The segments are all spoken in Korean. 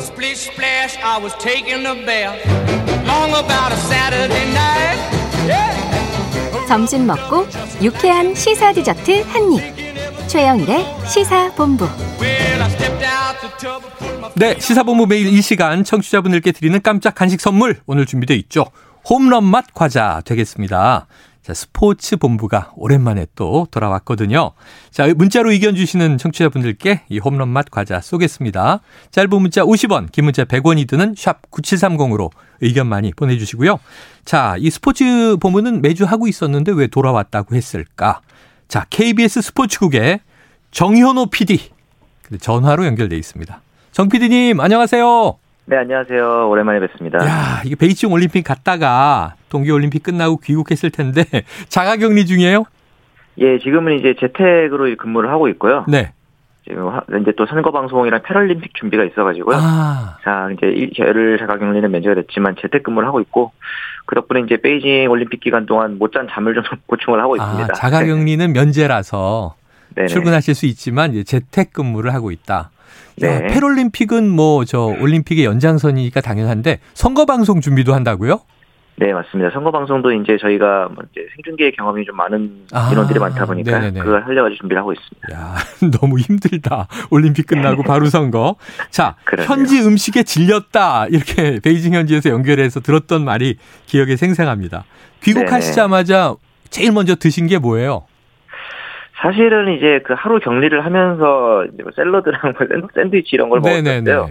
Splish splash, I was taking a bath. Long about a Saturday night. Yeah. 점심 먹고 유쾌한 시사 디저트 한 입. 최영일의 시사 본부. Well, I stepped out the tub and put my 네, 시사본부 매일 이 시간 청취자분들께 드리는 깜짝 간식 선물 오늘 준비되어 있죠. 홈런 맛 과자 되겠습니다. 자, 스포츠 본부가 오랜만에 또 돌아왔거든요. 자, 문자로 의견 주시는 청취자분들께 이 홈런 맛 과자 쏘겠습니다. 짧은 문자 50원, 긴 문자 100원이 드는 샵 9730으로 의견 많이 보내주시고요. 자, 이 스포츠 본부는 매주 하고 있었는데 왜 돌아왔다고 했을까? 자, KBS 스포츠국의 정현호 PD. 전화로 연결돼 있습니다. 정 PD님, 안녕하세요. 네, 안녕하세요. 오랜만에 뵙습니다. 야, 이게 베이징 올림픽 갔다가 동계 올림픽 끝나고 귀국했을 텐데 자가 격리 중이에요? 예, 지금은 이제 재택으로 근무를 하고 있고요. 네. 지금 하- 이제 또 선거 방송이랑 패럴림픽 준비가 있어가지고요. 아, 자, 이제 일- 열흘 자가 격리는 면제가 됐지만 재택 근무를 하고 있고 그 덕분에 이제 베이징 올림픽 기간 동안 못 잔 잠을 좀 보충을 하고 있습니다. 아 자가 격리는 면제라서 네, 네. 출근하실 수 있지만 이제 재택 근무를 하고 있다. 야, 네. 패럴림픽은 뭐 저 올림픽의 연장선이니까 당연한데 선거 방송 준비도 한다고요? 네, 맞습니다. 선거 방송도 이제 저희가 뭐 이제 생중계 경험이 좀 많은 아, 인원들이 많다 보니까 네네네. 그걸 하려고 준비를 하고 있습니다. 야, 너무 힘들다. 올림픽 끝나고 바로 선거. 자, 그러네요. 현지 음식에 질렸다. 이렇게 베이징 현지에서 연결해서 들었던 말이 기억에 생생합니다. 귀국하시자마자 제일 먼저 드신 게 뭐예요? 사실은 이제 그 하루 격리를 하면서 이제 뭐 샐러드랑 뭐 샌- 샌드위치 이런 걸 먹었는데요.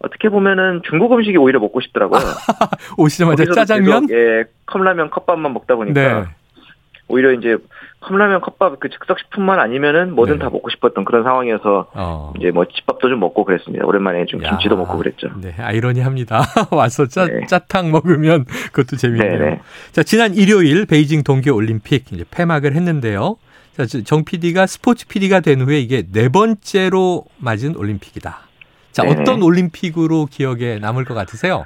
어떻게 보면은 중국 음식이 오히려 먹고 싶더라고요. 오시자마자 거기서도 짜장면? 계속, 예, 컵라면, 컵밥만 먹다 보니까 네. 오히려 이제 컵라면, 컵밥 그 즉석 식품만 아니면은 뭐든 네. 다 먹고 싶었던 그런 상황이어서 어. 이제 뭐 집밥도 좀 먹고 그랬습니다. 오랜만에 좀 야. 김치도 먹고 그랬죠. 네, 아이러니합니다. 와서 짜, 네. 짜탕 먹으면 그것도 재밌네요. 네네. 자, 지난 일요일 베이징 동계 올림픽 이제 폐막을 했는데요. 자, 정 PD가 스포츠 PD가 된 후에 이게 네 번째로 맞은 올림픽이다. 자, 네네. 어떤 올림픽으로 기억에 남을 것 같으세요?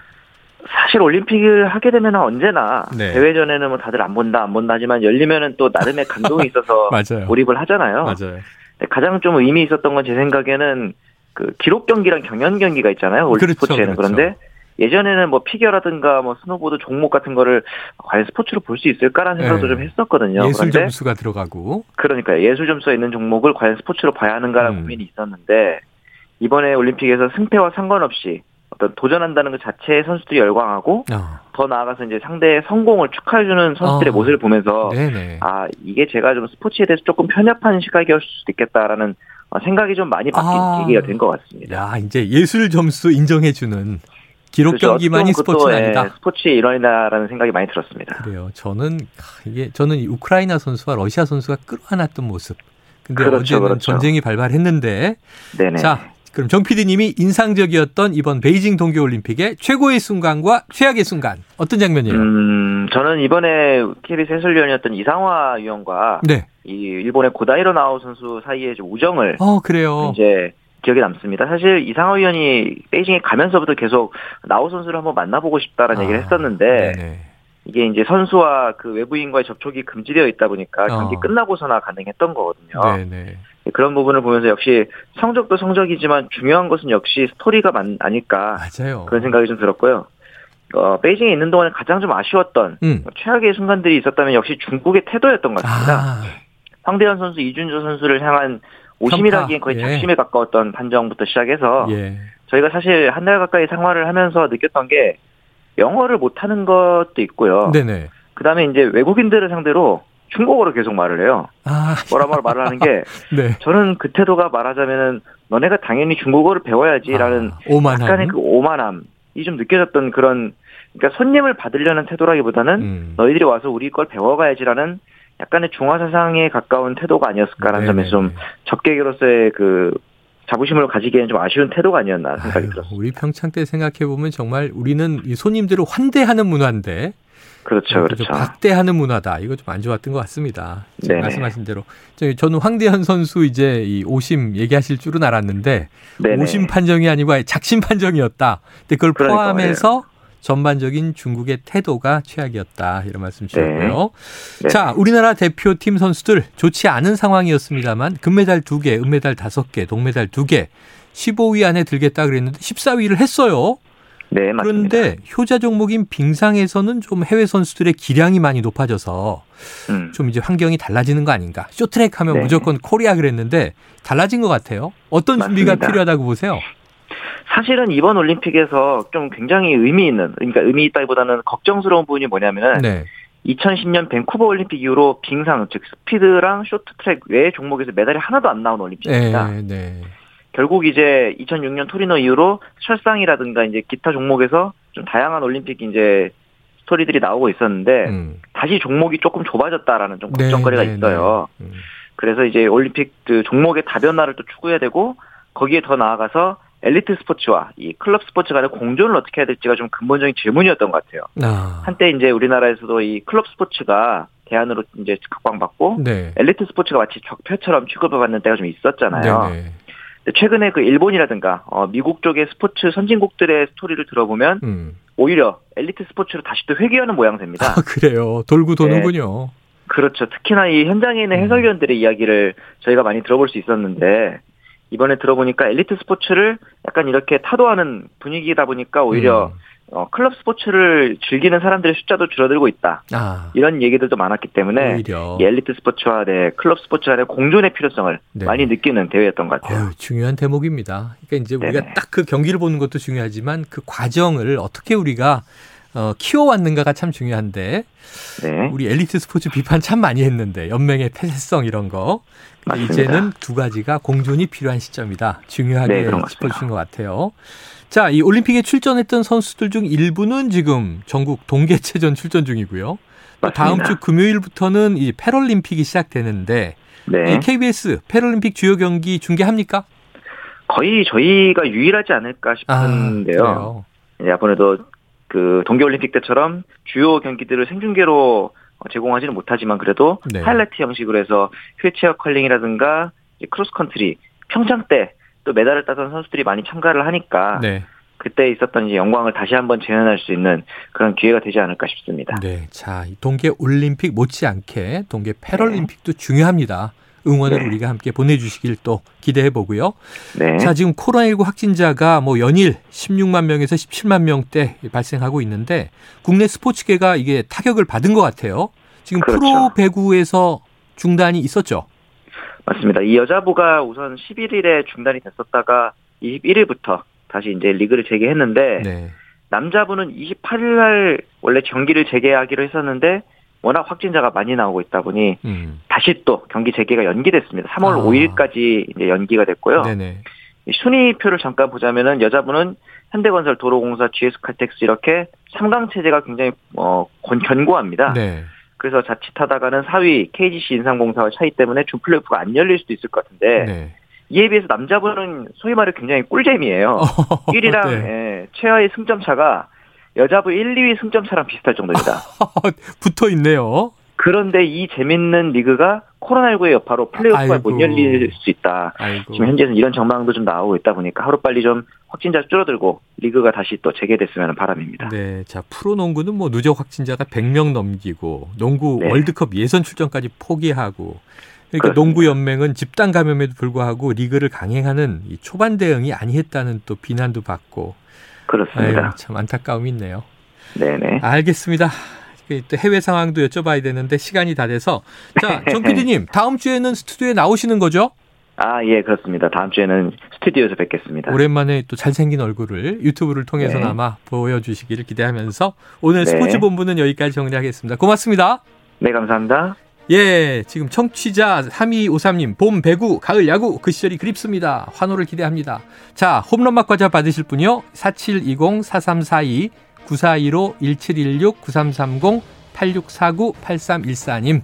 사실 올림픽을 하게 되면 언제나 네. 대회 전에는 뭐 다들 안 본다 안 본다 하지만 열리면은 또 나름의 감동이 있어서. 몰입을 하잖아요. 맞아요. 근데 가장 좀 의미 있었던 건 제 생각에는 그 기록 경기랑 경연 경기가 있잖아요. 올림픽 그렇죠, 스포츠에는 그렇죠. 그런데 예전에는 뭐 피겨라든가 뭐 스노보드 종목 같은 거를 과연 스포츠로 볼 수 있을까라는 생각도 네. 좀 했었거든요. 예술 그런데 점수가 들어가고. 그러니까 예술 점수가 있는 종목을 과연 스포츠로 봐야 하는가라는 음. 고민이 있었는데 이번에 올림픽에서 승패와 상관없이 어떤 도전한다는 것 자체에 선수들이 열광하고 어. 더 나아가서 이제 상대의 성공을 축하해주는 선수들의 어. 모습을 보면서 네네. 아 이게 제가 좀 스포츠에 대해서 조금 편협한 시각이었을 수도 있겠다라는 어, 생각이 좀 많이 바뀐 아. 계기가 된 것 같습니다. 야, 이제 예술 점수 인정해주는 기록 그렇죠. 경기만이 스포츠는 아니다. 예, 스포츠의 일원이다라는 생각이 많이 들었습니다. 그래요. 저는 하, 이게 저는 이 우크라이나 선수와 러시아 선수가 끌어안았던 모습. 근데 그렇죠, 어제는 그렇죠. 전쟁이 발발했는데 네네. 자, 그럼 정 PD님이 인상적이었던 이번 베이징 동계올림픽의 최고의 순간과 최악의 순간 어떤 장면이에요? 음, 저는 이번에 KBS 해설위원이었던 이상화 위원과 네. 이 일본의 고다이로 나우 선수 사이의 좀 우정을 어 그래요. 이제 기억에 남습니다. 사실 이상화 위원이 베이징에 가면서부터 계속 나우 선수를 한번 만나보고 싶다라는 얘기를 했었는데 아, 네네. 이게 이제 선수와 그 외부인과의 접촉이 금지되어 있다 보니까 경기 어. 끝나고서나 가능했던 거거든요. 네네. 그런 부분을 보면서 역시 성적도 성적이지만 중요한 것은 역시 스토리가 많, 아닐까 맞아요. 그런 생각이 좀 들었고요. 어, 베이징에 있는 동안에 가장 좀 아쉬웠던 음. 최악의 순간들이 있었다면 역시 중국의 태도였던 것 같습니다. 아, 황대현 선수, 이준조 선수를 향한 오심이라기엔 거의 예. 작심에 가까웠던 판정부터 시작해서 예. 저희가 사실 한 달 가까이 생활을 하면서 느꼈던 게 영어를 못하는 것도 있고요. 네네. 그다음에 이제 외국인들을 상대로 중국어로 계속 말을 해요. 아, 뭐라 뭐라 말을 하는 게 네. 저는 그 태도가 말하자면은 너네가 당연히 중국어를 배워야지라는 아, 오만함. 약간의 그 오만함이 좀 느껴졌던 그런 그러니까 손님을 받으려는 태도라기보다는 음. 너희들이 와서 우리 걸 배워가야지라는 약간의 중화 사상에 가까운 태도가 아니었을까라는 점에서 좀 네네네. 적객으로서의 그 자부심을 가지기에는 좀 아쉬운 태도가 아니었나 생각이 아유, 들었습니다. 우리 평창 때 생각해 보면 정말 우리는 이 손님들을 환대하는 문화인데 그렇죠, 좀 그렇죠. 박대하는 문화다. 이거 좀 안 좋았던 것 같습니다. 지금 네네. 말씀하신 대로 저는 황대현 선수 이제 이 오심 얘기하실 줄은 알았는데 네네. 오심 판정이 아니고 아예 작심 판정이었다. 근데 그걸 그러니까 포함해서 전반적인 중국의 태도가 최악이었다. 이런 말씀 주셨고요. 네. 자, 우리나라 대표팀 선수들 좋지 않은 상황이었습니다만 금메달 2개, 은메달 5개, 동메달 2개. 15위 안에 들겠다 그랬는데 14위를 했어요. 네, 맞습니다. 그런데 효자 종목인 빙상에서는 좀 해외 선수들의 기량이 많이 높아져서 음. 좀 이제 환경이 달라지는 거 아닌가. 쇼트트랙 하면 네. 무조건 코리아 그랬는데 달라진 것 같아요. 어떤 맞습니다. 준비가 필요하다고 보세요? 사실은 이번 올림픽에서 좀 굉장히 의미 있는, 그러니까 의미 있다기보다는 걱정스러운 부분이 뭐냐면은 네. 2010년 밴쿠버 올림픽 이후로 빙상, 즉 스피드랑 쇼트트랙 외의 종목에서 메달이 하나도 안 나온 올림픽입니다. 네, 네. 결국 이제 2006년 토리노 이후로 설상이라든가 이제 기타 종목에서 좀 다양한 올림픽 이제 스토리들이 나오고 있었는데 음. 다시 종목이 조금 좁아졌다라는 좀 걱정거리가 네, 네, 있어요. 네. 음. 그래서 이제 올림픽 그 종목의 다변화를 또 추구해야 되고 거기에 더 나아가서 엘리트 스포츠와 이 클럽 스포츠 간의 공존을 어떻게 해야 될지가 좀 근본적인 질문이었던 것 같아요. 아. 한때 이제 우리나라에서도 이 클럽 스포츠가 대안으로 이제 각광받고 네. 엘리트 스포츠가 마치 적폐처럼 취급을 받는 때가 좀 있었잖아요. 최근에 그 일본이라든가 어, 미국 쪽의 스포츠 선진국들의 스토리를 들어보면 음. 오히려 엘리트 스포츠로 다시 또 회귀하는 모양새입니다. 아, 그래요. 돌고 도는군요. 네. 그렇죠. 특히나 이 현장에 있는 음. 해설위원들의 음. 이야기를 저희가 많이 들어볼 수 있었는데 이번에 들어보니까 엘리트 스포츠를 약간 이렇게 타도하는 분위기다 보니까 오히려 음. 어, 클럽 스포츠를 즐기는 사람들의 숫자도 줄어들고 있다. 아. 이런 얘기들도 많았기 때문에 오히려. 이 엘리트 스포츠와 네, 클럽 스포츠 간의 공존의 필요성을 네. 많이 느끼는 대회였던 것 같아요. 어휴, 중요한 대목입니다. 그러니까 이제 우리가 딱 그 경기를 보는 것도 중요하지만 그 과정을 어떻게 우리가 어, 키워왔는가가 참 중요한데 네. 우리 엘리트 스포츠 비판 참 많이 했는데 연맹의 폐쇄성 이런 거 이제는 두 가지가 공존이 필요한 시점이다. 중요하게 네, 짚어주신 것 같아요. 자, 이 올림픽에 출전했던 선수들 중 일부는 지금 전국 동계체전 출전 중이고요. 다음 주 금요일부터는 이 패럴림픽이 시작되는데 네. KBS 패럴림픽 주요 경기 중계합니까? 거의 저희가 유일하지 않을까 싶은데요. 아, 네, 아무래도 그 동계올림픽 때처럼 주요 경기들을 생중계로 제공하지는 못하지만 그래도 네. 하이라이트 형식으로 해서 휠체어 컬링이라든가 크로스컨트리 평창 때 또 메달을 따던 선수들이 많이 참가를 하니까 네. 그때 있었던 이제 영광을 다시 한번 재현할 수 있는 그런 기회가 되지 않을까 싶습니다. 네, 자 동계 올림픽 못지않게 동계 패럴림픽도 네. 중요합니다. 응원을 네. 우리가 함께 보내주시길 또 기대해 보고요. 네. 자, 지금 코로나19 확진자가 뭐 연일 16만 명에서 17만 명대 발생하고 있는데 국내 스포츠계가 이게 타격을 받은 것 같아요. 지금 그렇죠. 프로 배구에서 중단이 있었죠. 맞습니다. 이 여자부가 우선 11일에 중단이 됐었다가 21일부터 다시 이제 리그를 재개했는데 네. 남자부는 28일 날 원래 경기를 재개하기로 했었는데 워낙 확진자가 많이 나오고 있다 보니 음. 다시 또 경기 재개가 연기됐습니다. 3월 아. 5일까지 이제 연기가 됐고요. 네네. 순위표를 잠깐 보자면은 여자분은 현대건설, 도로공사, GS칼텍스 이렇게 3강 체제가 굉장히 어 견고합니다. 네. 그래서 자칫하다가는 4위 KGC 인삼공사와 차이 때문에 준 플레이오프가 안 열릴 수도 있을 것 같은데 네. 이에 비해서 남자분은 소위 말해 굉장히 꿀잼이에요. 1위랑 네. 예, 최하위 승점 차가 여자부 1, 2위 승점 차랑 비슷할 정도입니다. 붙어 있네요. 그런데 이 재밌는 리그가 코로나19의 여파로 플레이오프가 못 열릴 수 있다. 아이고. 지금 현재는 이런 전망도 좀 나오고 있다 보니까 하루빨리 좀 확진자 줄어들고 리그가 다시 또 재개됐으면 바람입니다. 네. 자, 프로농구는 뭐 누적 확진자가 100명 넘기고 농구 네. 월드컵 예선 출전까지 포기하고 그러니까 농구 연맹은 집단 감염에도 불구하고 리그를 강행하는 이 초반 대응이 안이했다는 또 비난도 받고 그렇습니다. 아유, 참 안타까움이 있네요. 네네. 알겠습니다. 또 해외 상황도 여쭤봐야 되는데 시간이 다 돼서 자, 정 PD님 다음 주에는 스튜디오에 나오시는 거죠? 아, 예, 그렇습니다. 다음 주에는 스튜디오에서 뵙겠습니다. 오랜만에 또 잘생긴 얼굴을 유튜브를 통해서나마 네. 보여주시기를 기대하면서 오늘 네. 스포츠 본부는 여기까지 정리하겠습니다. 고맙습니다. 네, 감사합니다. 예, 지금 청취자 3253님, 봄, 배구, 가을, 야구, 그 시절이 그립습니다. 환호를 기대합니다. 자, 홈런맛 과자 받으실 분이요. 4720-4342, 9415-1716-9330-8649-8314님.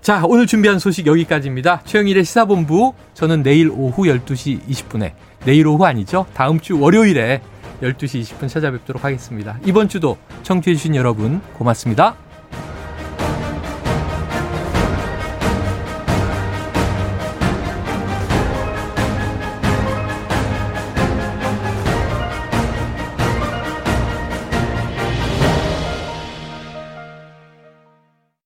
자, 오늘 준비한 소식 여기까지입니다. 최영일의 시사본부, 저는 내일 오후 12시 20분에, 내일 오후 아니죠? 다음 주 월요일에 12시 20분 찾아뵙도록 하겠습니다. 이번 주도 청취해주신 여러분, 고맙습니다.